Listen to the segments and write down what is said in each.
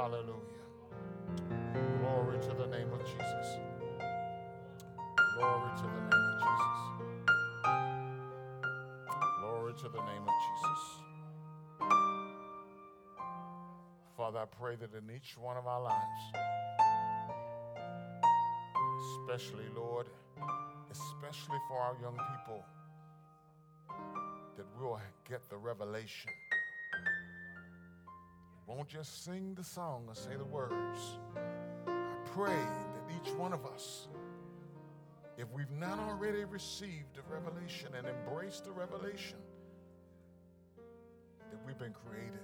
Hallelujah. Glory to the name of Jesus. Glory to the name of Jesus. Glory to the name of Jesus. Father, I pray that in each one of our lives, especially, Lord, especially for our young people, that we'll get the revelation. Won't just sing the song or say the words. I pray that each one of us, if we've not already received the revelation and embraced the revelation, that we've been created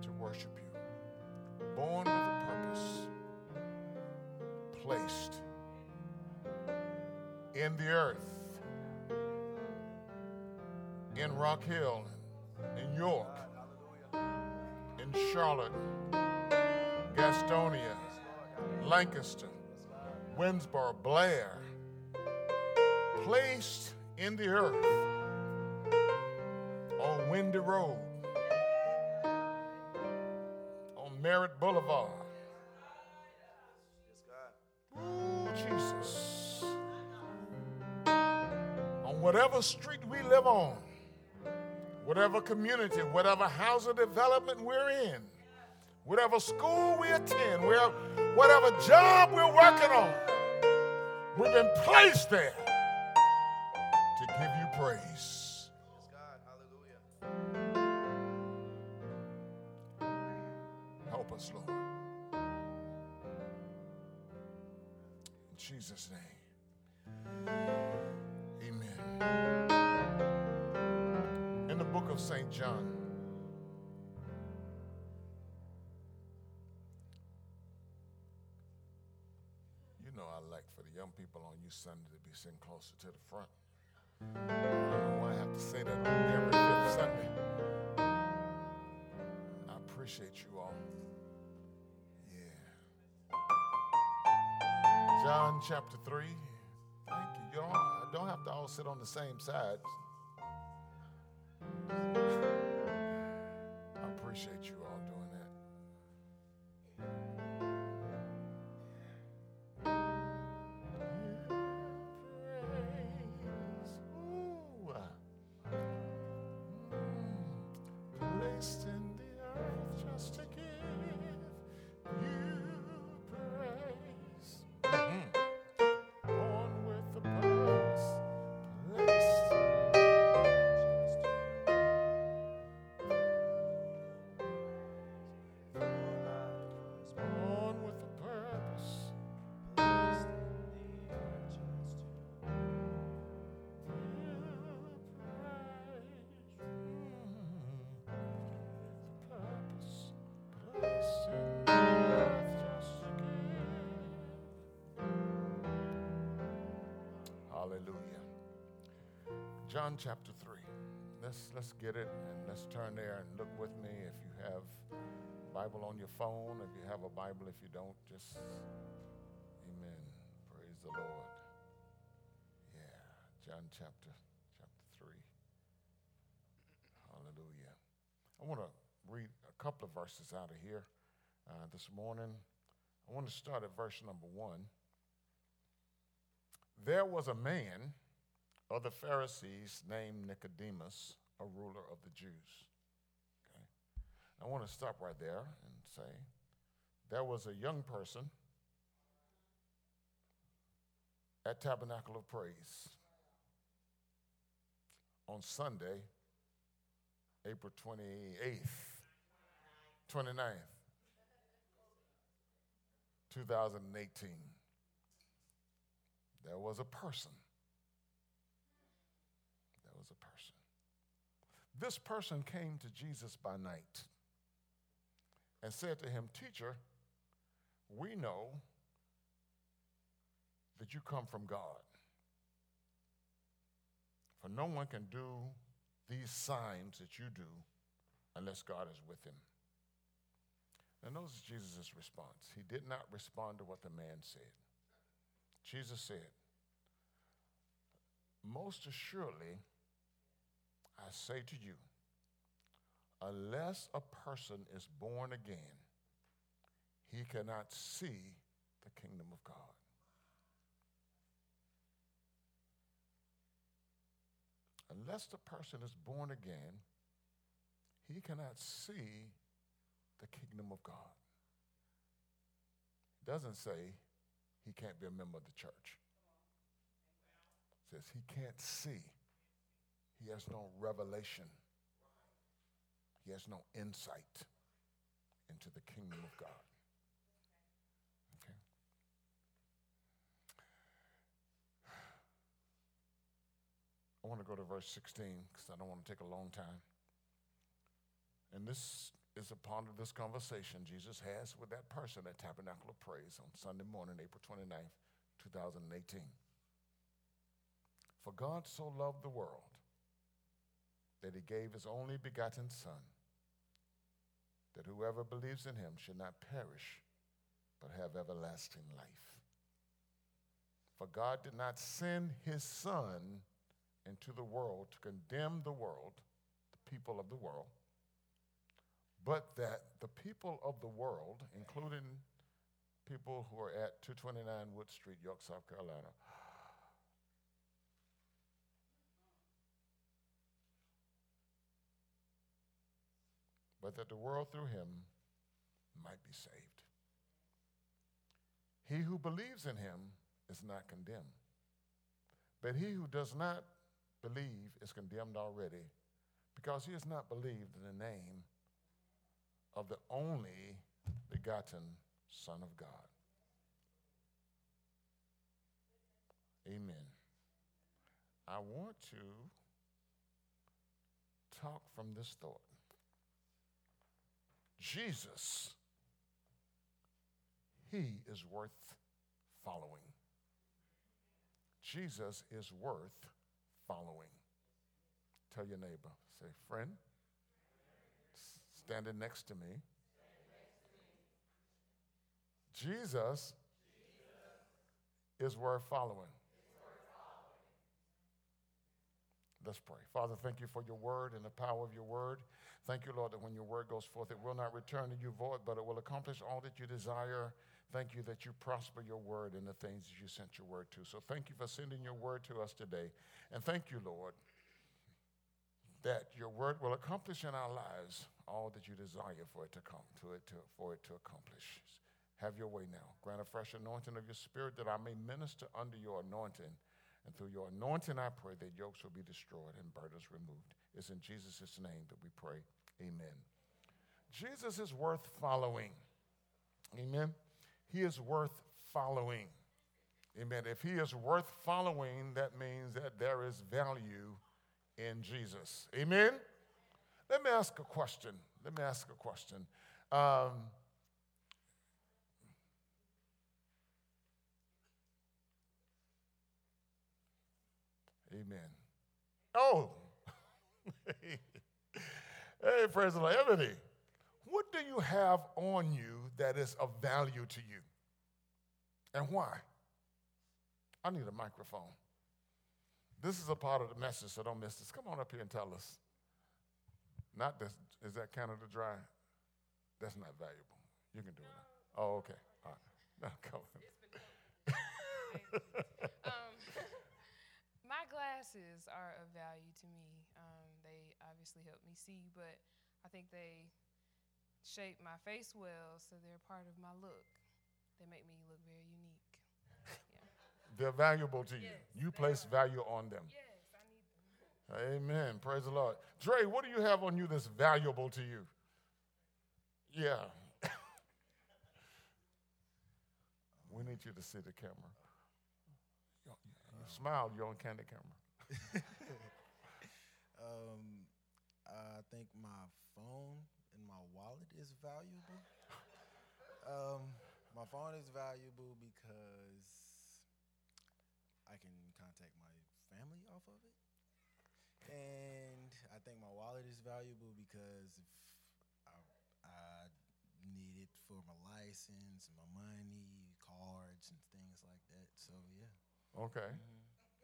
to worship you, born with a purpose, placed in the earth, in Rock Hill, in York, Charlotte, Gastonia, Lancaster, Winnsboro, Blair, placed in the earth on Windy Road, on Merritt Boulevard. Ooh, Jesus. On whatever street we live on, whatever community, whatever housing development we're in, whatever school we attend, whatever job we're working on, we've been placed there to give you praise. Hallelujah. Help us, Lord. In Jesus' name. Amen. Of St. John, you know I like for the young people on you Sunday to be sitting closer to the front. I don't know why I have to say that on every fifth Sunday. I appreciate you all. Yeah. John chapter 3. Thank you. You don't, don't have to all sit on the same side. I appreciate you all John chapter 3. Let's let's get it and let's turn there and look with me if you have Bible on your phone, if you have a Bible, if you don't, just Amen. Praise the Lord. Yeah, John chapter chapter 3. Hallelujah. I want to read a couple of verses out of here uh, this morning. I want to start at verse number 1. There was a man of the Pharisees named Nicodemus, a ruler of the Jews. Okay. I want to stop right there and say there was a young person at Tabernacle of Praise on Sunday, April 28th, 29th, 2018. There was a person. Was a person. This person came to Jesus by night and said to him, Teacher, we know that you come from God. For no one can do these signs that you do unless God is with him. Now, notice Jesus' response. He did not respond to what the man said. Jesus said, Most assuredly, I say to you, unless a person is born again, he cannot see the kingdom of God. Unless the person is born again, he cannot see the kingdom of God. It doesn't say he can't be a member of the church. It says he can't see. He has no revelation. He has no insight into the kingdom of God. Okay? I want to go to verse 16 because I don't want to take a long time. And this is a part of this conversation Jesus has with that person at Tabernacle of Praise on Sunday morning, April 29th, 2018. For God so loved the world that he gave his only begotten Son, that whoever believes in him should not perish, but have everlasting life. For God did not send his Son into the world to condemn the world, the people of the world but that the people of the world, including people who are at 229 Wood Street, York, South Carolina, but that the world through him might be saved. He who believes in him is not condemned, but he who does not believe is condemned already because he has not believed in the name of the only begotten Son of God. Amen. I want to talk from this thought. Jesus, He is worth following. Jesus is worth following. Tell your neighbor, say, friend, standing next to me. Jesus, is worth following. Let's pray. Father, thank you for your word and the power of your word. Thank you, Lord, that when your word goes forth, it will not return to you void, but it will accomplish all that you desire. Thank you that you prosper your word in the things that you sent your word to. So thank you for sending your word to us today. And thank you, Lord, that your word will accomplish in our lives all that you desire for it to come to it to, for it to accomplish. Have your way now. Grant a fresh anointing of your spirit that I may minister under your anointing. And through your anointing, I pray that yokes will be destroyed and burdens removed. It's in Jesus' name that we pray. Amen. Jesus is worth following. Amen. He is worth following. Amen. If he is worth following, that means that there is value in Jesus. Amen? Let me ask a question. Let me ask a question. Um, amen. Oh, hey, praise the Lord. Ebony, what do you have on you that is of value to you? And why? I need a microphone. This is a part of the message, so don't miss this. Come on up here and tell us. Not this, is that Canada Dry? That's not valuable. You can do it. Oh, okay. All right. Now, come on. glasses are of value to me. Um, they obviously help me see, but I think they shape my face well, so they're part of my look. They make me look very unique. They're valuable to you. Yes, you place value on them. Yes, I need them. Amen. Praise the Lord. Dre, what do you have on you that's valuable to you? Yeah. we need you to see the camera. You, you smile, you're on candid camera. um, I think my phone and my wallet is valuable. um, my phone is valuable because I can contact my family off of it. And I think my wallet is valuable because if I, I need it for my license, my money, cards, and things like that. So, yeah. Okay. Mm-hmm.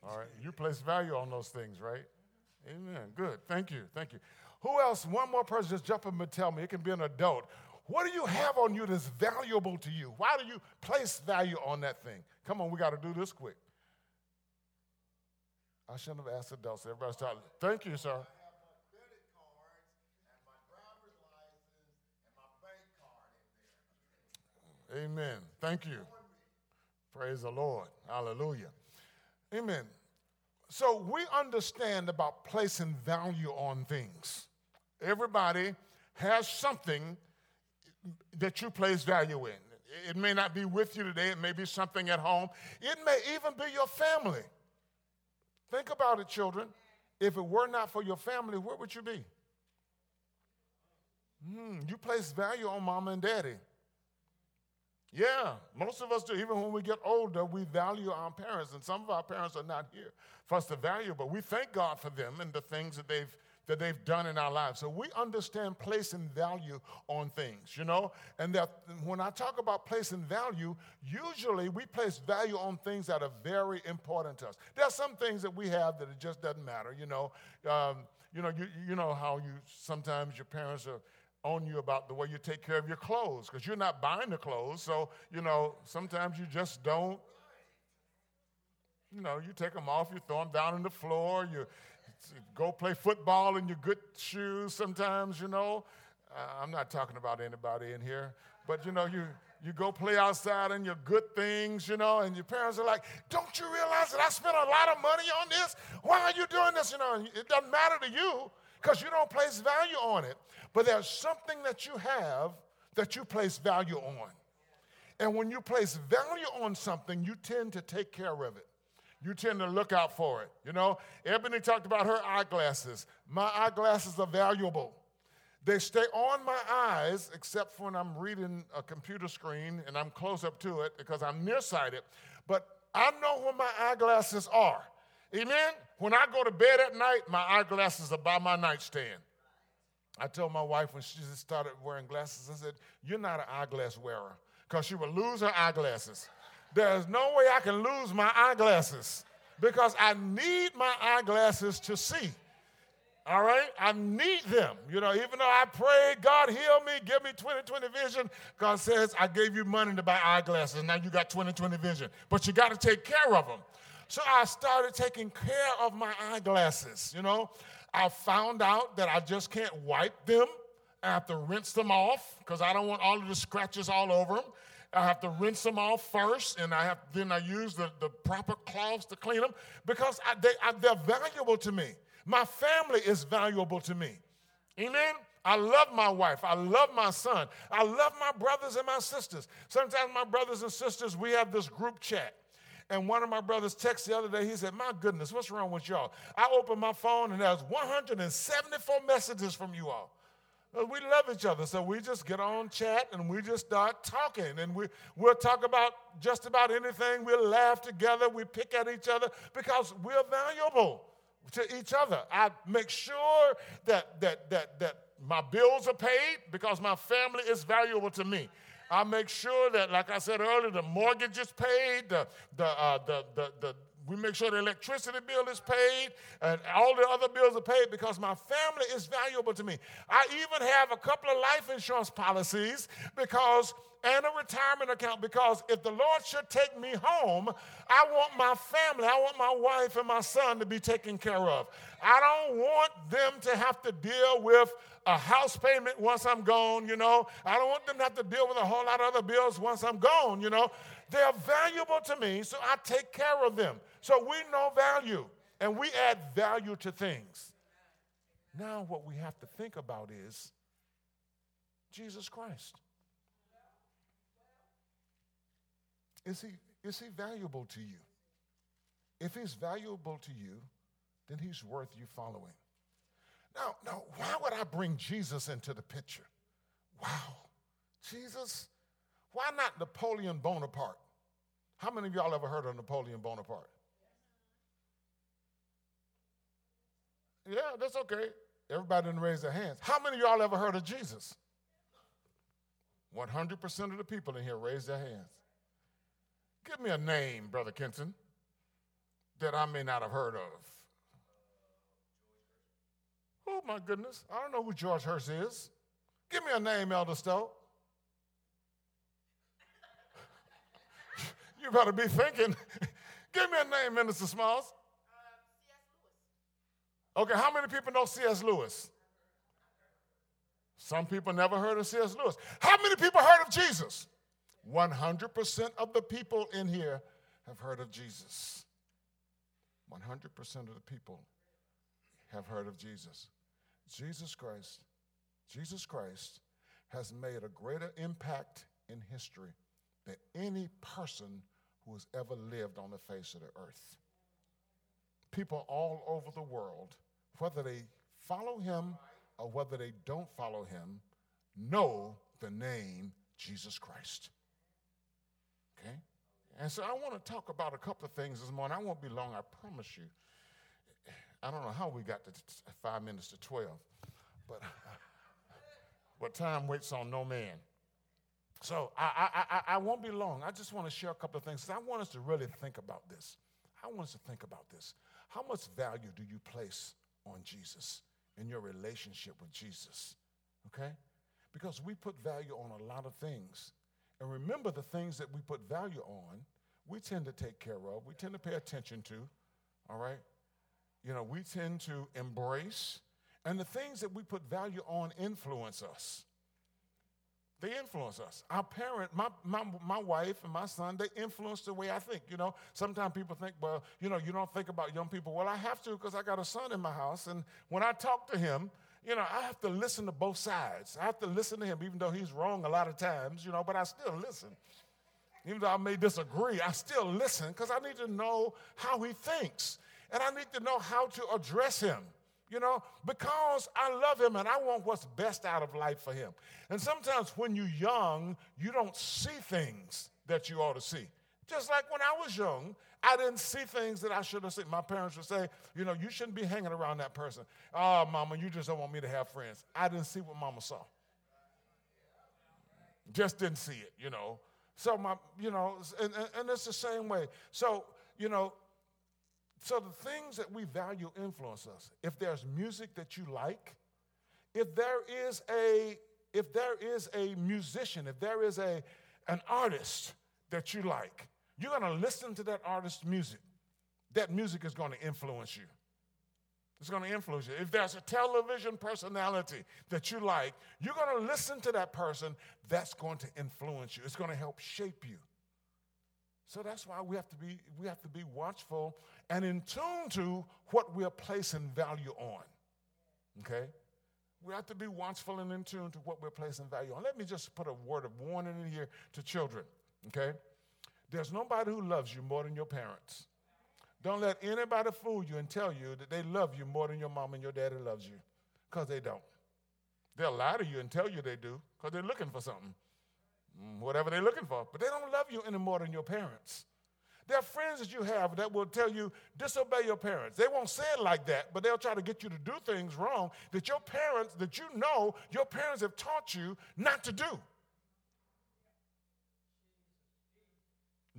All right. You place value on those things, right? Amen. Good. Thank you. Thank you. Who else? One more person just jump up and tell me. It can be an adult. What do you have on you that's valuable to you? Why do you place value on that thing? Come on, we got to do this quick. I shouldn't have asked adults. Everybody start. Thank you, sir. Amen. Thank you. Praise the Lord. Hallelujah. Amen. So we understand about placing value on things. Everybody has something that you place value in. It may not be with you today, it may be something at home, it may even be your family. Think about it, children. If it were not for your family, where would you be? Hmm, you place value on mama and daddy. Yeah, most of us do. Even when we get older, we value our parents, and some of our parents are not here for us to value, but we thank God for them and the things that they've that they've done in our lives. So we understand placing value on things, you know? And that when I talk about placing value, usually we place value on things that are very important to us. There are some things that we have that it just doesn't matter, you know? Um, you know, you, you know how you sometimes your parents are on you about the way you take care of your clothes because you're not buying the clothes. So, you know, sometimes you just don't. You know, you take them off, you throw them down on the floor, you go play football in your good shoes sometimes, you know. I'm not talking about anybody in here, but you know, you, you go play outside in your good things, you know, and your parents are like, Don't you realize that I spent a lot of money on this? Why are you doing this? You know, it doesn't matter to you because you don't place value on it. But there's something that you have that you place value on. And when you place value on something, you tend to take care of it you tend to look out for it. You know, Ebony talked about her eyeglasses. My eyeglasses are valuable. They stay on my eyes, except when I'm reading a computer screen and I'm close up to it because I'm nearsighted. But I know where my eyeglasses are. Amen? When I go to bed at night, my eyeglasses are by my nightstand. I told my wife when she started wearing glasses, I said, You're not an eyeglass wearer, because she would lose her eyeglasses. There's no way I can lose my eyeglasses because I need my eyeglasses to see. All right? I need them. You know, even though I prayed, God heal me, give me 20/20 vision, God says, I gave you money to buy eyeglasses. Now you got 20/20 vision. But you got to take care of them. So I started taking care of my eyeglasses. You know, I found out that I just can't wipe them. I have to rinse them off because I don't want all of the scratches all over them. I have to rinse them off first, and I have then I use the, the proper cloths to clean them because I, they, I, they're valuable to me. My family is valuable to me. Amen. I love my wife. I love my son. I love my brothers and my sisters. Sometimes my brothers and sisters, we have this group chat. And one of my brothers texted the other day, he said, My goodness, what's wrong with y'all? I opened my phone and there's 174 messages from you all. Uh, we love each other, so we just get on chat and we just start talking. And we, we'll talk about just about anything. We'll laugh together. We pick at each other because we're valuable to each other. I make sure that, that, that, that my bills are paid because my family is valuable to me. I make sure that, like I said earlier, the mortgage is paid, the, the, uh, the, the, the we make sure the electricity bill is paid and all the other bills are paid because my family is valuable to me. I even have a couple of life insurance policies because and a retirement account because if the Lord should take me home, I want my family, I want my wife and my son to be taken care of. I don't want them to have to deal with a house payment once I'm gone, you know. I don't want them to have to deal with a whole lot of other bills once I'm gone, you know. They're valuable to me, so I take care of them. So we know value and we add value to things. Now, what we have to think about is Jesus Christ. Is he, is he valuable to you? If he's valuable to you, then he's worth you following. Now, now, why would I bring Jesus into the picture? Wow, Jesus? Why not Napoleon Bonaparte? How many of y'all ever heard of Napoleon Bonaparte? Yeah, that's okay. Everybody didn't raise their hands. How many of y'all ever heard of Jesus? 100% of the people in here raise their hands. Give me a name, Brother Kenson, that I may not have heard of. Oh, my goodness. I don't know who George Hurst is. Give me a name, Elder Stowe. you better be thinking. Give me a name, Minister Smiles. Uh, okay, how many people know C.S. Lewis? Some people never heard of C.S. Lewis. How many people heard of Jesus? 100% of the people in here have heard of Jesus. 100% of the people have heard of Jesus. Jesus Christ, Jesus Christ has made a greater impact in history than any person who has ever lived on the face of the earth. People all over the world, whether they follow him or whether they don't follow him, know the name Jesus Christ. Okay? And so I want to talk about a couple of things this morning. I won't be long, I promise you. I don't know how we got to five minutes to 12, but, but time waits on no man. So I, I, I, I won't be long. I just want to share a couple of things. I want us to really think about this. I want us to think about this. How much value do you place on Jesus in your relationship with Jesus? Okay? Because we put value on a lot of things. And remember the things that we put value on, we tend to take care of, we tend to pay attention to, all right? You know, we tend to embrace, and the things that we put value on influence us. They influence us. Our parent, my, my, my wife and my son, they influence the way I think. You know, sometimes people think, well, you know, you don't think about young people. Well, I have to because I got a son in my house. And when I talk to him, you know, I have to listen to both sides. I have to listen to him, even though he's wrong a lot of times, you know, but I still listen. Even though I may disagree, I still listen because I need to know how he thinks. And I need to know how to address him you know, because I love him and I want what's best out of life for him. And sometimes when you're young, you don't see things that you ought to see. Just like when I was young, I didn't see things that I should have seen. My parents would say, you know, you shouldn't be hanging around that person. Oh, mama, you just don't want me to have friends. I didn't see what mama saw. Just didn't see it, you know. So my, you know, and, and, it's the same way. So, you know, so the things that we value influence us. If there's music that you like, if there is a if there is a musician, if there is a an artist that you like, you're going to listen to that artist's music. That music is going to influence you. It's going to influence you. If there's a television personality that you like, you're going to listen to that person. That's going to influence you. It's going to help shape you. So that's why we have to be we have to be watchful and in tune to what we're placing value on. Okay? We have to be watchful and in tune to what we're placing value on. Let me just put a word of warning in here to children. Okay? There's nobody who loves you more than your parents. Don't let anybody fool you and tell you that they love you more than your mom and your daddy loves you, because they don't. They'll lie to you and tell you they do, because they're looking for something. Mm, whatever they're looking for. But they don't love you any more than your parents. There are friends that you have that will tell you, disobey your parents. They won't say it like that, but they'll try to get you to do things wrong that your parents, that you know your parents have taught you not to do.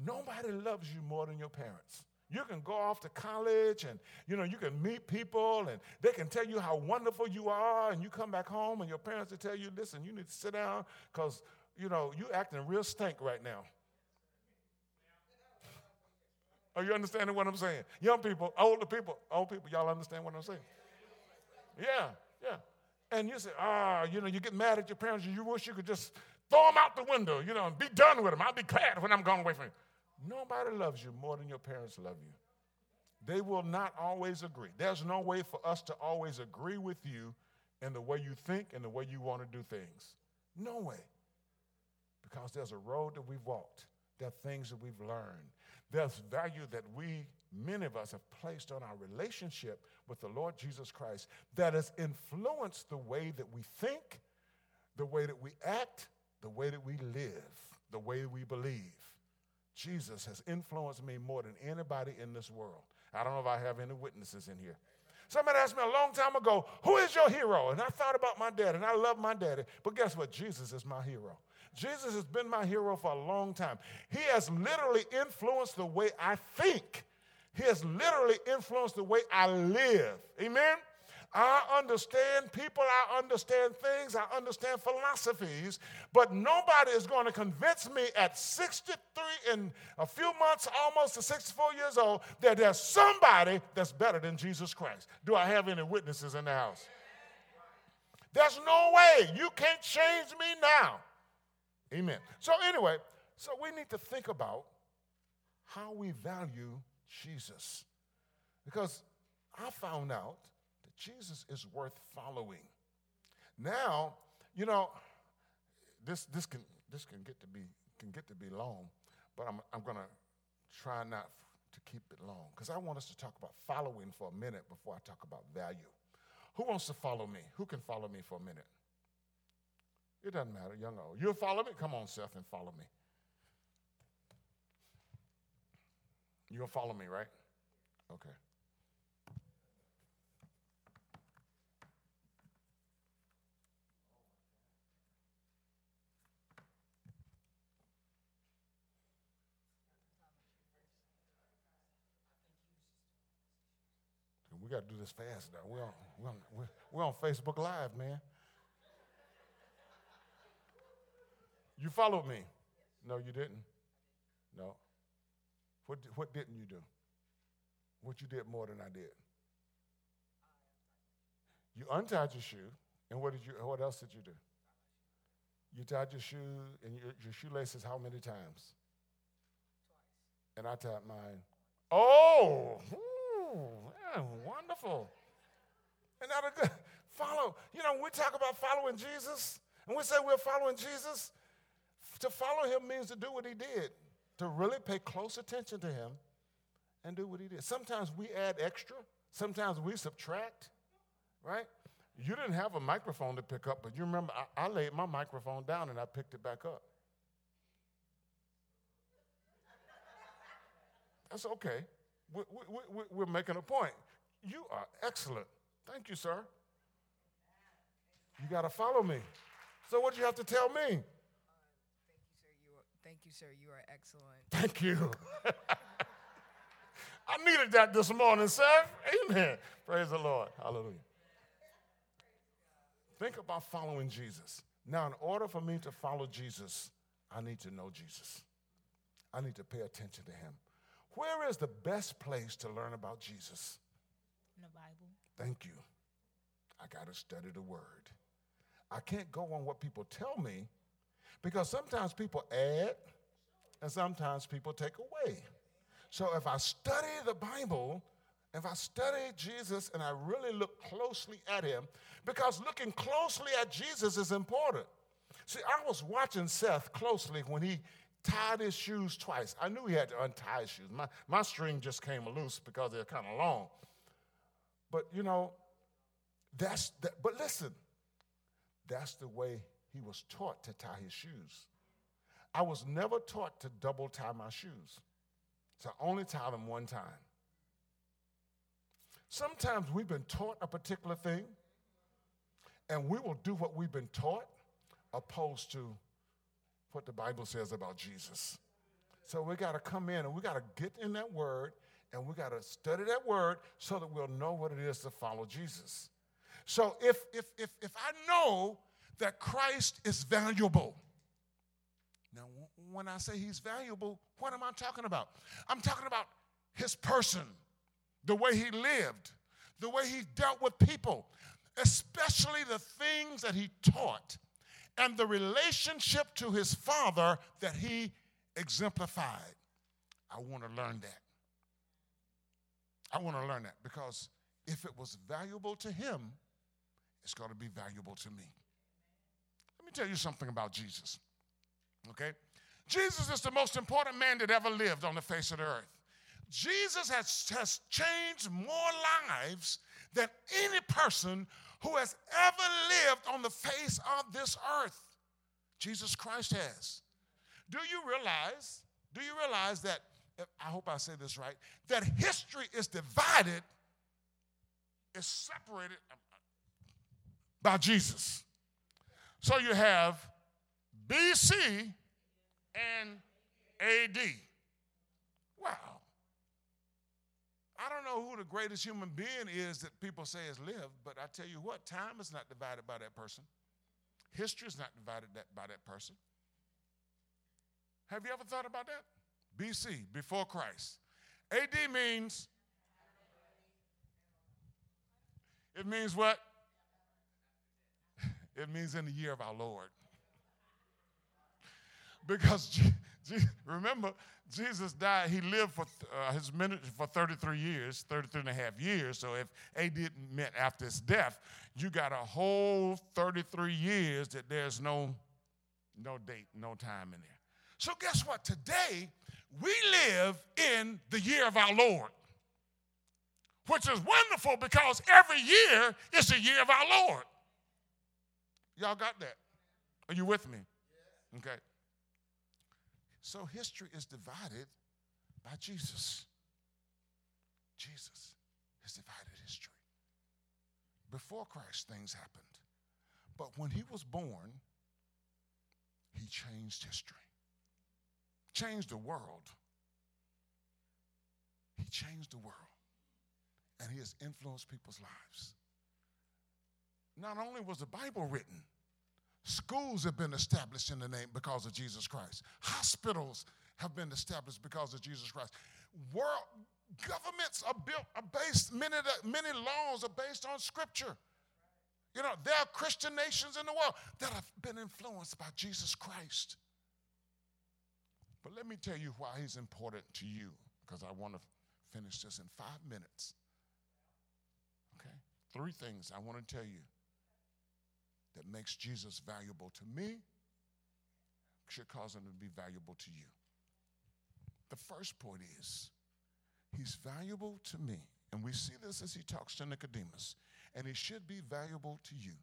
Nobody loves you more than your parents. You can go off to college and you know you can meet people and they can tell you how wonderful you are and you come back home and your parents will tell you, listen, you need to sit down because you know, you acting real stink right now. Are you understanding what I'm saying? Young people, older people, old people, y'all understand what I'm saying? Yeah, yeah. And you say, ah, you know, you get mad at your parents and you wish you could just throw them out the window, you know, and be done with them. I'll be glad when I'm gone away from you. Nobody loves you more than your parents love you. They will not always agree. There's no way for us to always agree with you in the way you think and the way you want to do things. No way because there's a road that we've walked, there are things that we've learned, there's value that we, many of us, have placed on our relationship with the Lord Jesus Christ that has influenced the way that we think, the way that we act, the way that we live, the way we believe. Jesus has influenced me more than anybody in this world. I don't know if I have any witnesses in here. Somebody asked me a long time ago, Who is your hero? And I thought about my dad, and I love my daddy. But guess what? Jesus is my hero. Jesus has been my hero for a long time. He has literally influenced the way I think. He has literally influenced the way I live. Amen? I understand people, I understand things, I understand philosophies, but nobody is going to convince me at 63 in a few months, almost to 64 years old, that there's somebody that's better than Jesus Christ. Do I have any witnesses in the house? There's no way. You can't change me now. Amen. So, anyway, so we need to think about how we value Jesus. Because I found out Jesus is worth following. Now, you know, this, this, can, this can, get to be, can get to be long, but I'm, I'm going to try not to keep it long because I want us to talk about following for a minute before I talk about value. Who wants to follow me? Who can follow me for a minute? It doesn't matter, young or old. You'll follow me? Come on, Seth, and follow me. You'll follow me, right? Okay. We got to do this fast now. We're on, we're, on, we're on Facebook Live, man. You followed me. No, you didn't. No. What, what didn't you do? What you did more than I did? You untied your shoe, and what did you? What else did you do? You tied your shoe and your, your shoelaces how many times? Twice. And I tied mine. Oh, Oh, yeah, wonderful. And now the follow. You know, we talk about following Jesus, and we say we're following Jesus. To follow him means to do what he did, to really pay close attention to him and do what he did. Sometimes we add extra, sometimes we subtract, right? You didn't have a microphone to pick up, but you remember I, I laid my microphone down and I picked it back up. That's okay. We, we, we, we're making a point. You are excellent. Thank you, sir. You got to follow me. So, what do you have to tell me? Thank you, sir. You are excellent. Thank you. I needed that this morning, sir. Amen. Praise the Lord. Hallelujah. Think about following Jesus. Now, in order for me to follow Jesus, I need to know Jesus. I need to pay attention to him. Where is the best place to learn about Jesus? In the Bible. Thank you. I got to study the word. I can't go on what people tell me because sometimes people add and sometimes people take away. So if I study the Bible, if I study Jesus and I really look closely at him, because looking closely at Jesus is important. See, I was watching Seth closely when he tied his shoes twice. I knew he had to untie his shoes. My, my string just came loose because they're kind of long. But you know, that's that, but listen, that's the way he was taught to tie his shoes. I was never taught to double tie my shoes. I only tie them one time. Sometimes we've been taught a particular thing, and we will do what we've been taught opposed to what the Bible says about Jesus. So we got to come in and we got to get in that word and we got to study that word so that we'll know what it is to follow Jesus. So if if if if I know that Christ is valuable. Now when I say he's valuable, what am I talking about? I'm talking about his person, the way he lived, the way he dealt with people, especially the things that he taught and the relationship to his father that he exemplified. I want to learn that. I want to learn that because if it was valuable to him, it's going to be valuable to me. Let me tell you something about Jesus. Okay? Jesus is the most important man that ever lived on the face of the earth. Jesus has, has changed more lives than any person who has ever lived on the face of this earth. Jesus Christ has. Do you realize, do you realize that, I hope I say this right, that history is divided, is separated by Jesus. So you have BC and AD. Wow. I don't know who the greatest human being is that people say has lived, but I tell you what, time is not divided by that person. History is not divided that, by that person. Have you ever thought about that? BC, before Christ. AD means, it means what? It means in the year of our Lord. Because, remember, Jesus died, he lived for uh, his ministry for 33 years, 33 and a half years. So if AD meant after his death, you got a whole 33 years that there's no, no date, no time in there. So guess what? Today, we live in the year of our Lord, which is wonderful because every year is the year of our Lord. Y'all got that? Are you with me? Okay. So history is divided by Jesus. Jesus has divided history. Before Christ, things happened. But when he was born, he changed history, changed the world. He changed the world. And he has influenced people's lives. Not only was the Bible written, Schools have been established in the name because of Jesus Christ. Hospitals have been established because of Jesus Christ. World governments are built are based many many laws are based on scripture. You know, there are Christian nations in the world that have been influenced by Jesus Christ. But let me tell you why he's important to you because I want to finish this in 5 minutes. Okay? Three things I want to tell you that makes Jesus valuable to me should cause him to be valuable to you. The first point is he's valuable to me. And we see this as he talks to Nicodemus. And he should be valuable to you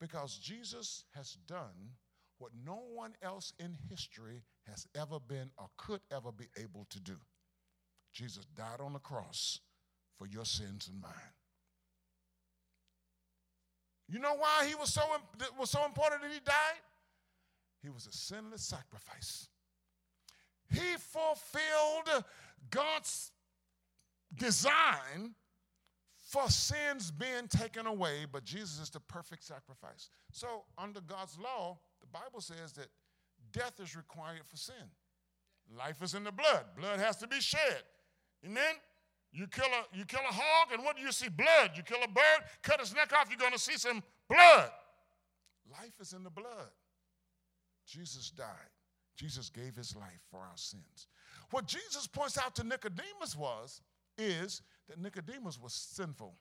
because Jesus has done what no one else in history has ever been or could ever be able to do. Jesus died on the cross for your sins and mine. You know why he was so, was so important that he died? He was a sinless sacrifice. He fulfilled God's design for sins being taken away, but Jesus is the perfect sacrifice. So, under God's law, the Bible says that death is required for sin. Life is in the blood, blood has to be shed. Amen? You kill a you kill a hog, and what do you see? Blood. You kill a bird, cut its neck off, you're gonna see some blood. Life is in the blood. Jesus died. Jesus gave his life for our sins. What Jesus points out to Nicodemus was, is that Nicodemus was sinful.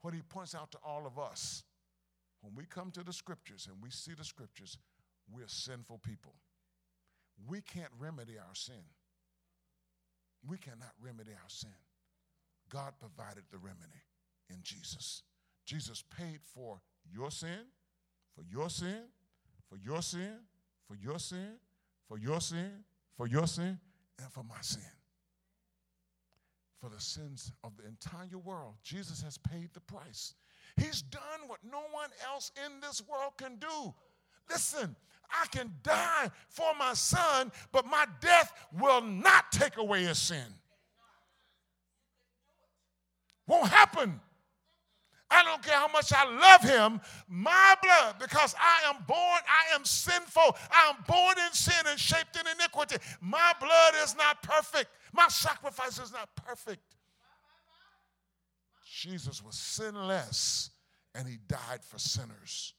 What he points out to all of us, when we come to the scriptures and we see the scriptures, we're sinful people. We can't remedy our sin. We cannot remedy our sin. God provided the remedy in Jesus. Jesus paid for your sin, for your sin, for your sin, for your sin, for your sin, for your sin, and for my sin. For the sins of the entire world, Jesus has paid the price. He's done what no one else in this world can do. Listen, I can die for my son, but my death will not take away his sin. Won't happen. I don't care how much I love him, my blood, because I am born, I am sinful. I am born in sin and shaped in iniquity. My blood is not perfect. My sacrifice is not perfect. Jesus was sinless and he died for sinners,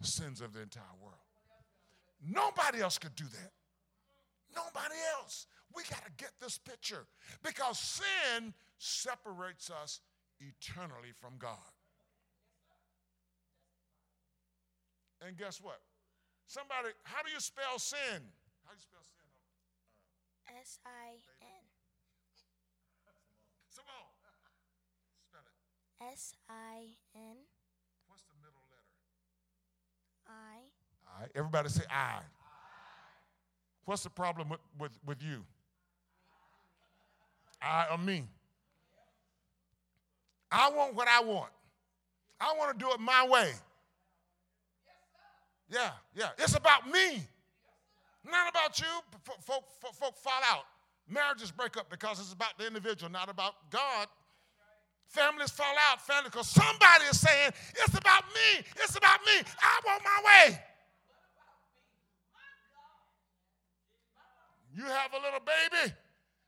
the sins of the entire world. Nobody else could do that. Nobody else. We got to get this picture because sin separates us eternally from God. And guess what? Somebody, how do you spell sin? How do you spell sin? S I N. Simone, spell it. S I N What's the middle letter? I. I. Everybody say I. What's the problem with, with, with you? I or me? I want what I want. I want to do it my way. Yeah, yeah. It's about me, not about you. Folk, folk, folk fall out. Marriages break up because it's about the individual, not about God. Families fall out, family, because somebody is saying, it's about me, it's about me, I want my way. You have a little baby,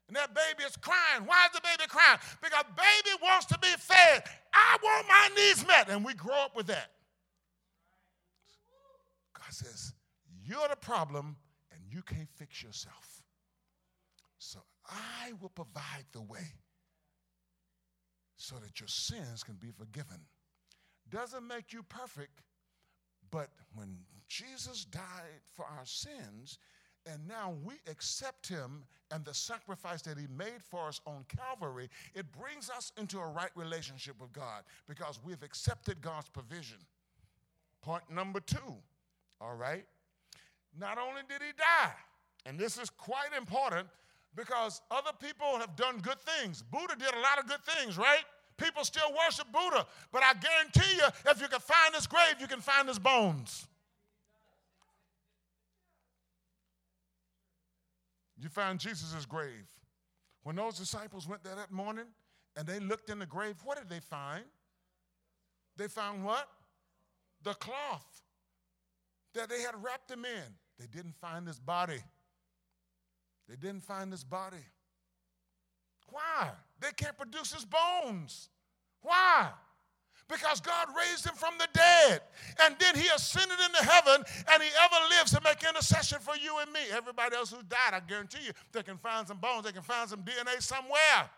and that baby is crying. Why is the baby crying? Because baby wants to be fed. I want my needs met. And we grow up with that. God says, You're the problem, and you can't fix yourself. So I will provide the way so that your sins can be forgiven. Doesn't make you perfect, but when Jesus died for our sins, and now we accept him and the sacrifice that he made for us on Calvary, it brings us into a right relationship with God because we've accepted God's provision. Point number two, all right? Not only did he die, and this is quite important because other people have done good things. Buddha did a lot of good things, right? People still worship Buddha, but I guarantee you, if you can find his grave, you can find his bones. You find Jesus' grave. When those disciples went there that morning and they looked in the grave, what did they find? They found what? The cloth that they had wrapped him in. They didn't find his body. They didn't find his body. Why? They can't produce his bones. Why? Because God raised him from the dead. And then he ascended into heaven and he ever lives to make intercession for you and me. Everybody else who died, I guarantee you, they can find some bones, they can find some DNA somewhere.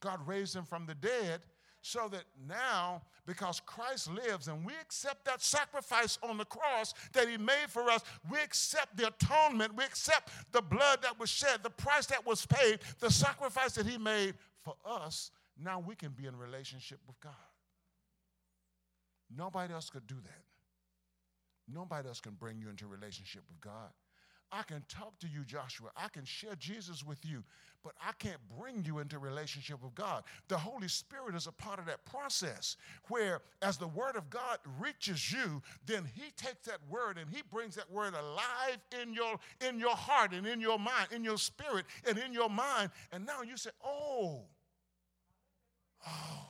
God raised him from the dead so that now, because Christ lives and we accept that sacrifice on the cross that he made for us, we accept the atonement, we accept the blood that was shed, the price that was paid, the sacrifice that he made for us now we can be in relationship with God. Nobody else could do that. Nobody else can bring you into relationship with God. I can talk to you, Joshua. I can share Jesus with you, but I can't bring you into relationship with God. The Holy Spirit is a part of that process where, as the Word of God reaches you, then He takes that Word and He brings that Word alive in your, in your heart and in your mind, in your spirit and in your mind. And now you say, Oh, Oh,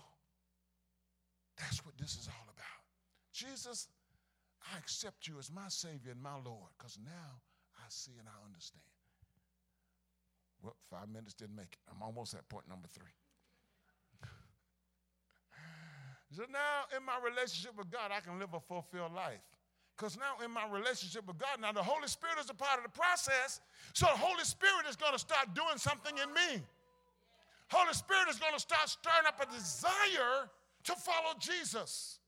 that's what this is all about. Jesus, I accept you as my Savior and my Lord because now I see and I understand. Well, five minutes didn't make it. I'm almost at point number three. so now in my relationship with God, I can live a fulfilled life. Because now in my relationship with God, now the Holy Spirit is a part of the process. So the Holy Spirit is going to start doing something in me. Holy Spirit is going to start stirring up a desire to follow Jesus.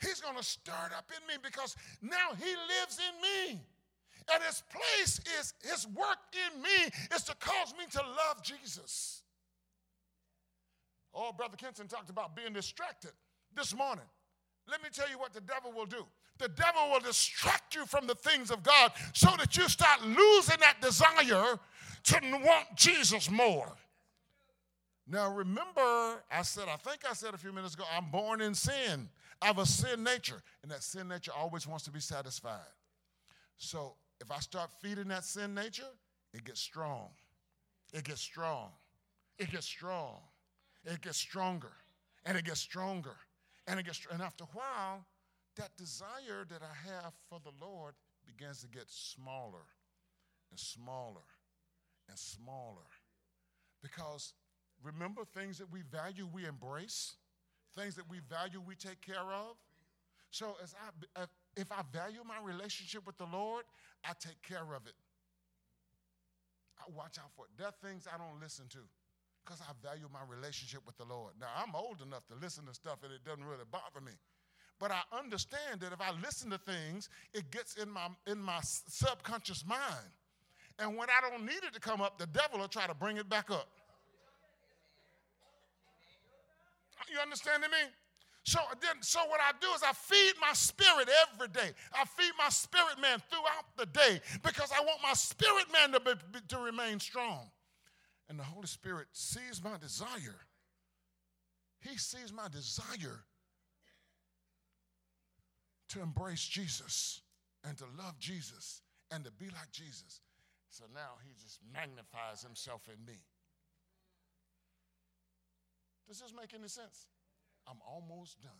He's going to stir it up in me because now he lives in me. And his place is, his work in me is to cause me to love Jesus. Oh, Brother Kenton talked about being distracted this morning. Let me tell you what the devil will do. The devil will distract you from the things of God so that you start losing that desire to want Jesus more. Now, remember, I said, I think I said a few minutes ago, I'm born in sin. I have a sin nature, and that sin nature always wants to be satisfied. So, if I start feeding that sin nature, it gets strong. It gets strong. It gets strong. It gets stronger. And it gets stronger and it gets, and after a while, that desire that I have for the Lord begins to get smaller and smaller and smaller. Because remember, things that we value, we embrace. Things that we value, we take care of. So, as I, if I value my relationship with the Lord, I take care of it. I watch out for it. There are things I don't listen to because I value my relationship with the Lord. Now, I'm old enough to listen to stuff and it doesn't really bother me. But I understand that if I listen to things, it gets in my, in my subconscious mind. And when I don't need it to come up, the devil will try to bring it back up. You understanding me? So then, so what I do is I feed my spirit every day. I feed my spirit man throughout the day because I want my spirit man to, be, to remain strong and the Holy Spirit sees my desire, He sees my desire to embrace Jesus. and to love Jesus and to be like Jesus. So now he just magnifies himself in me. Does this make any sense? I'm almost done.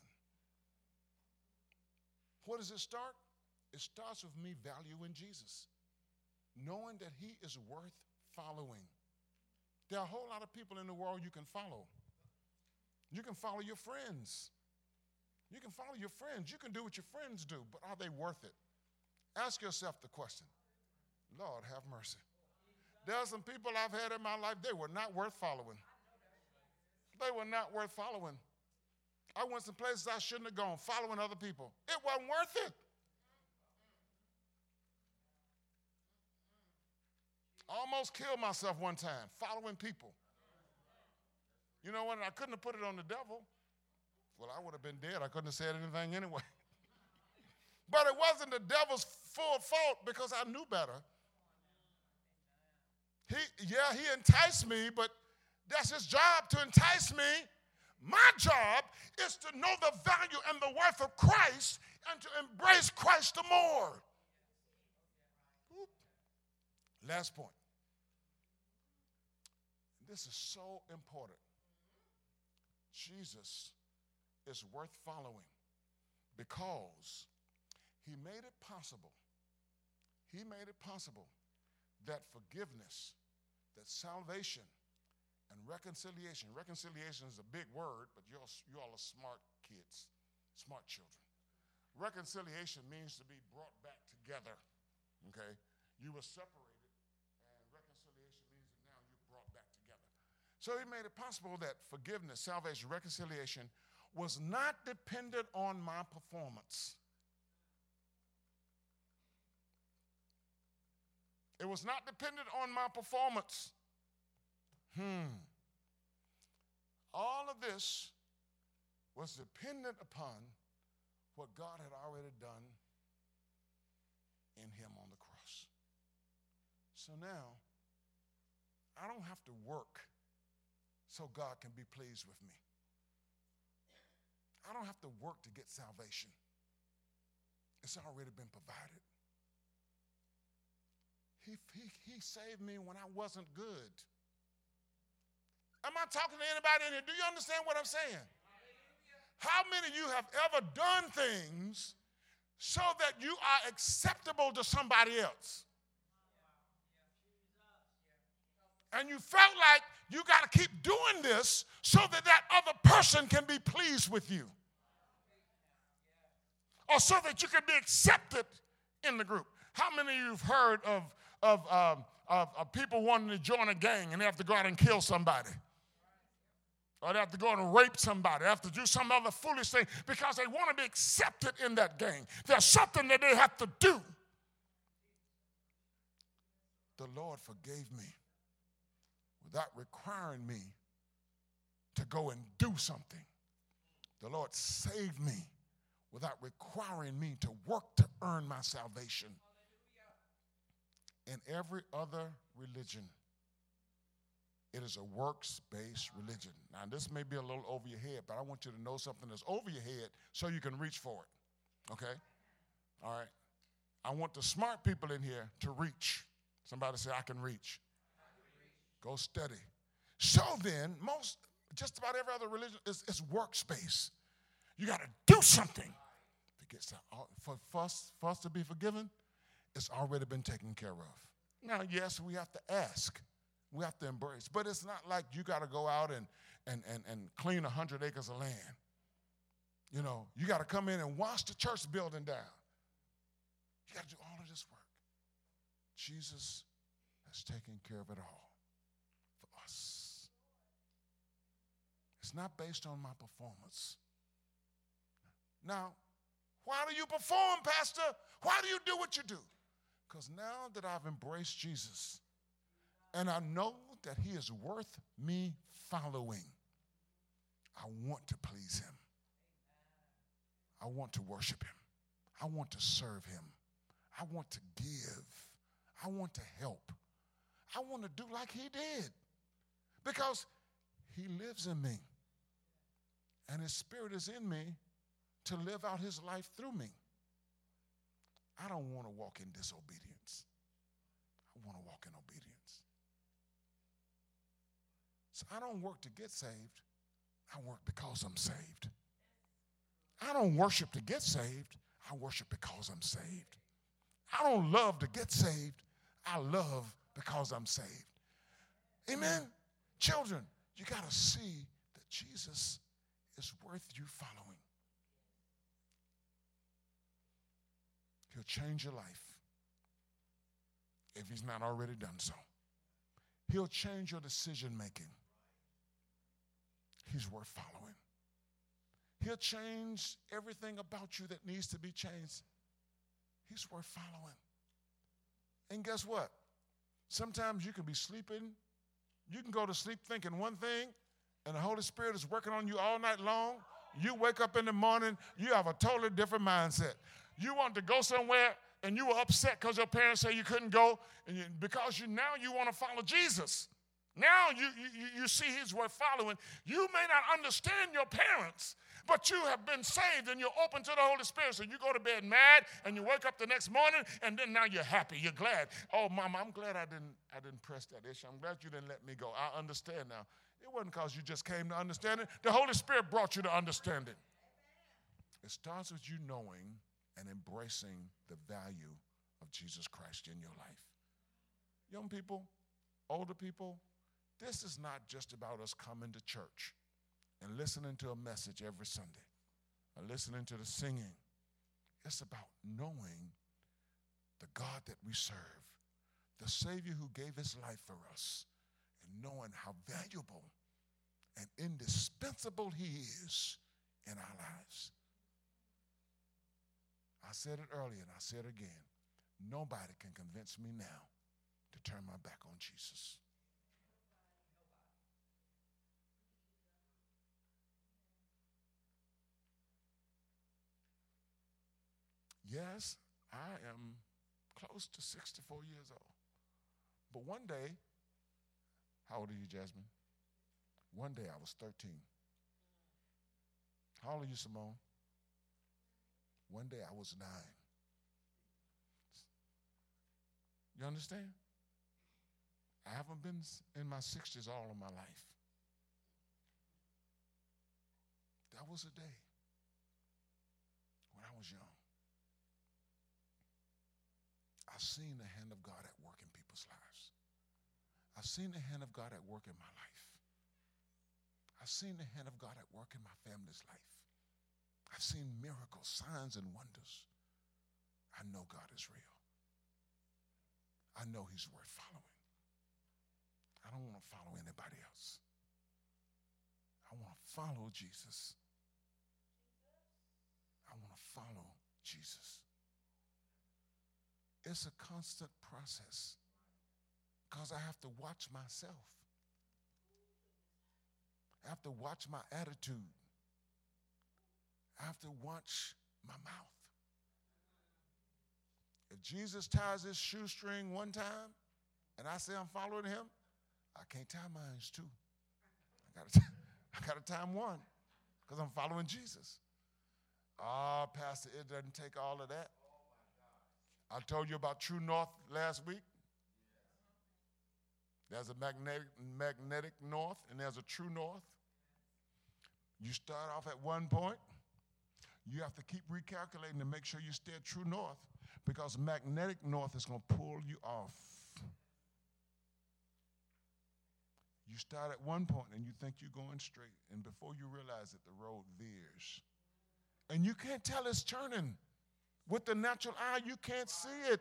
Where does it start? It starts with me valuing Jesus, knowing that he is worth following. There are a whole lot of people in the world you can follow. You can follow your friends. You can follow your friends. You can do what your friends do, but are they worth it? Ask yourself the question Lord, have mercy. There are some people I've had in my life, they were not worth following. They were not worth following. I went some places I shouldn't have gone, following other people. It wasn't worth it. Almost killed myself one time following people. You know what? I couldn't have put it on the devil. Well, I would have been dead. I couldn't have said anything anyway. but it wasn't the devil's full fault because I knew better. He, yeah, he enticed me, but that's his job to entice me. My job is to know the value and the worth of Christ and to embrace Christ the more. Last point. This is so important. Jesus is worth following because he made it possible. He made it possible that forgiveness, that salvation, and reconciliation. Reconciliation is a big word, but you all, you all are smart kids, smart children. Reconciliation means to be brought back together. Okay? You were separated, and reconciliation means that now you're brought back together. So he made it possible that forgiveness, salvation, reconciliation was not dependent on my performance. It was not dependent on my performance. Hmm. All of this was dependent upon what God had already done in Him on the cross. So now, I don't have to work so God can be pleased with me. I don't have to work to get salvation, it's already been provided. He, he, he saved me when I wasn't good. Am I talking to anybody in here? Do you understand what I'm saying? How many of you have ever done things so that you are acceptable to somebody else? And you felt like you got to keep doing this so that that other person can be pleased with you. Or so that you can be accepted in the group. How many of you have heard of, of, um, of, of people wanting to join a gang and they have to go out and kill somebody? or they have to go and rape somebody, they have to do some other foolish thing because they want to be accepted in that gang. There's something that they have to do. The Lord forgave me without requiring me to go and do something. The Lord saved me without requiring me to work to earn my salvation. In every other religion, it is a works based religion. Now, this may be a little over your head, but I want you to know something that's over your head so you can reach for it. Okay? All right. I want the smart people in here to reach. Somebody say, I can reach. Go study. So then, most, just about every other religion is, is workspace. You got to do something to uh, for, for, us, for us to be forgiven. It's already been taken care of. Now, yes, we have to ask. We have to embrace. But it's not like you got to go out and, and, and, and clean 100 acres of land. You know, you got to come in and wash the church building down. You got to do all of this work. Jesus has taken care of it all for us. It's not based on my performance. Now, why do you perform, Pastor? Why do you do what you do? Because now that I've embraced Jesus, and I know that He is worth me following. I want to please Him. I want to worship Him. I want to serve Him. I want to give. I want to help. I want to do like He did because He lives in me. And His Spirit is in me to live out His life through me. I don't want to walk in disobedience. I want to walk in obedience. So I don't work to get saved. I work because I'm saved. I don't worship to get saved. I worship because I'm saved. I don't love to get saved. I love because I'm saved. Amen. Children, you got to see that Jesus is worth you following. He'll change your life if he's not already done so. He'll change your decision making. He's worth following. He'll change everything about you that needs to be changed. He's worth following. And guess what? Sometimes you can be sleeping, you can go to sleep thinking one thing, and the Holy Spirit is working on you all night long. You wake up in the morning, you have a totally different mindset. You want to go somewhere and you were upset because your parents say you couldn't go, and you, because you now you want to follow Jesus. Now you, you, you see he's worth following. You may not understand your parents, but you have been saved and you're open to the Holy Spirit. So you go to bed mad and you wake up the next morning and then now you're happy. You're glad. Oh, mama, I'm glad I didn't, I didn't press that issue. I'm glad you didn't let me go. I understand now. It wasn't because you just came to understand it. The Holy Spirit brought you to understand it. It starts with you knowing and embracing the value of Jesus Christ in your life. Young people, older people, this is not just about us coming to church and listening to a message every Sunday or listening to the singing. It's about knowing the God that we serve, the Savior who gave his life for us, and knowing how valuable and indispensable he is in our lives. I said it earlier and I said it again. Nobody can convince me now to turn my back on Jesus. Yes, I am close to 64 years old. But one day, how old are you, Jasmine? One day I was 13. How old are you, Simone? One day I was nine. You understand? I haven't been in my 60s all of my life. That was a day when I was young. I've seen the hand of God at work in people's lives. I've seen the hand of God at work in my life. I've seen the hand of God at work in my family's life. I've seen miracles, signs, and wonders. I know God is real. I know He's worth following. I don't want to follow anybody else. I want to follow Jesus. I want to follow Jesus. It's a constant process because I have to watch myself. I have to watch my attitude. I have to watch my mouth. If Jesus ties his shoestring one time and I say I'm following him, I can't tie mine too. I got to, I got to tie one because I'm following Jesus. Ah, oh, Pastor, it doesn't take all of that. I told you about True North last week. There's a magnetic, magnetic north and there's a true north. You start off at one point. You have to keep recalculating to make sure you stay true north because magnetic north is going to pull you off. You start at one point and you think you're going straight, and before you realize it, the road veers. And you can't tell it's turning. With the natural eye, you can't see it.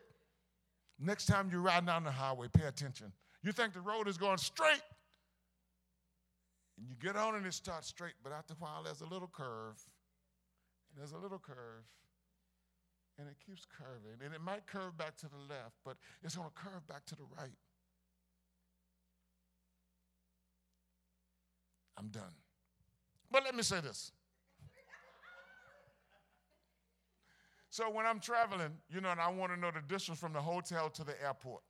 Next time you're riding down the highway, pay attention. You think the road is going straight, and you get on and it starts straight, but after a while, there's a little curve, there's a little curve, and it keeps curving. And it might curve back to the left, but it's going to curve back to the right. I'm done. But let me say this. So when I'm traveling, you know, and I want to know the distance from the hotel to the airport,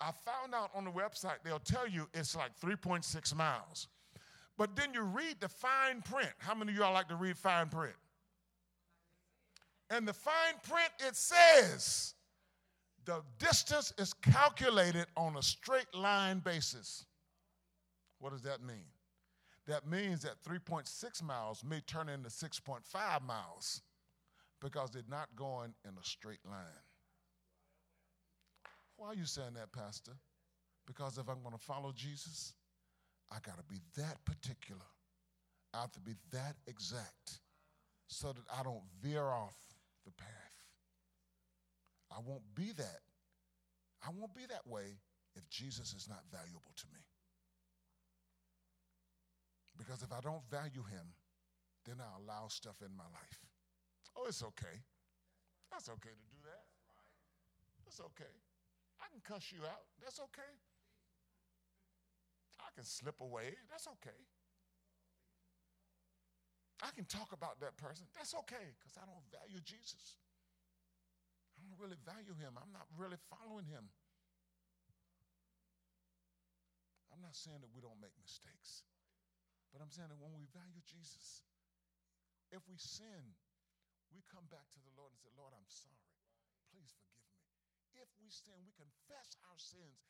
I found out on the website they'll tell you it's like 3.6 miles. But then you read the fine print. How many of y'all like to read fine print? And the fine print, it says the distance is calculated on a straight line basis. What does that mean? That means that 3.6 miles may turn into 6.5 miles because they're not going in a straight line. Why are you saying that, Pastor? Because if I'm going to follow Jesus, I got to be that particular. I have to be that exact so that I don't veer off the path. I won't be that. I won't be that way if Jesus is not valuable to me. Because if I don't value him, then I allow stuff in my life. Oh, it's okay. That's okay to do that. That's okay. I can cuss you out. That's okay. I can slip away. That's okay. I can talk about that person. That's okay because I don't value Jesus. I don't really value him. I'm not really following him. I'm not saying that we don't make mistakes, but I'm saying that when we value Jesus, if we sin, we come back to the Lord and say, Lord, I'm sorry. Please forgive me. If we sin, we confess our sins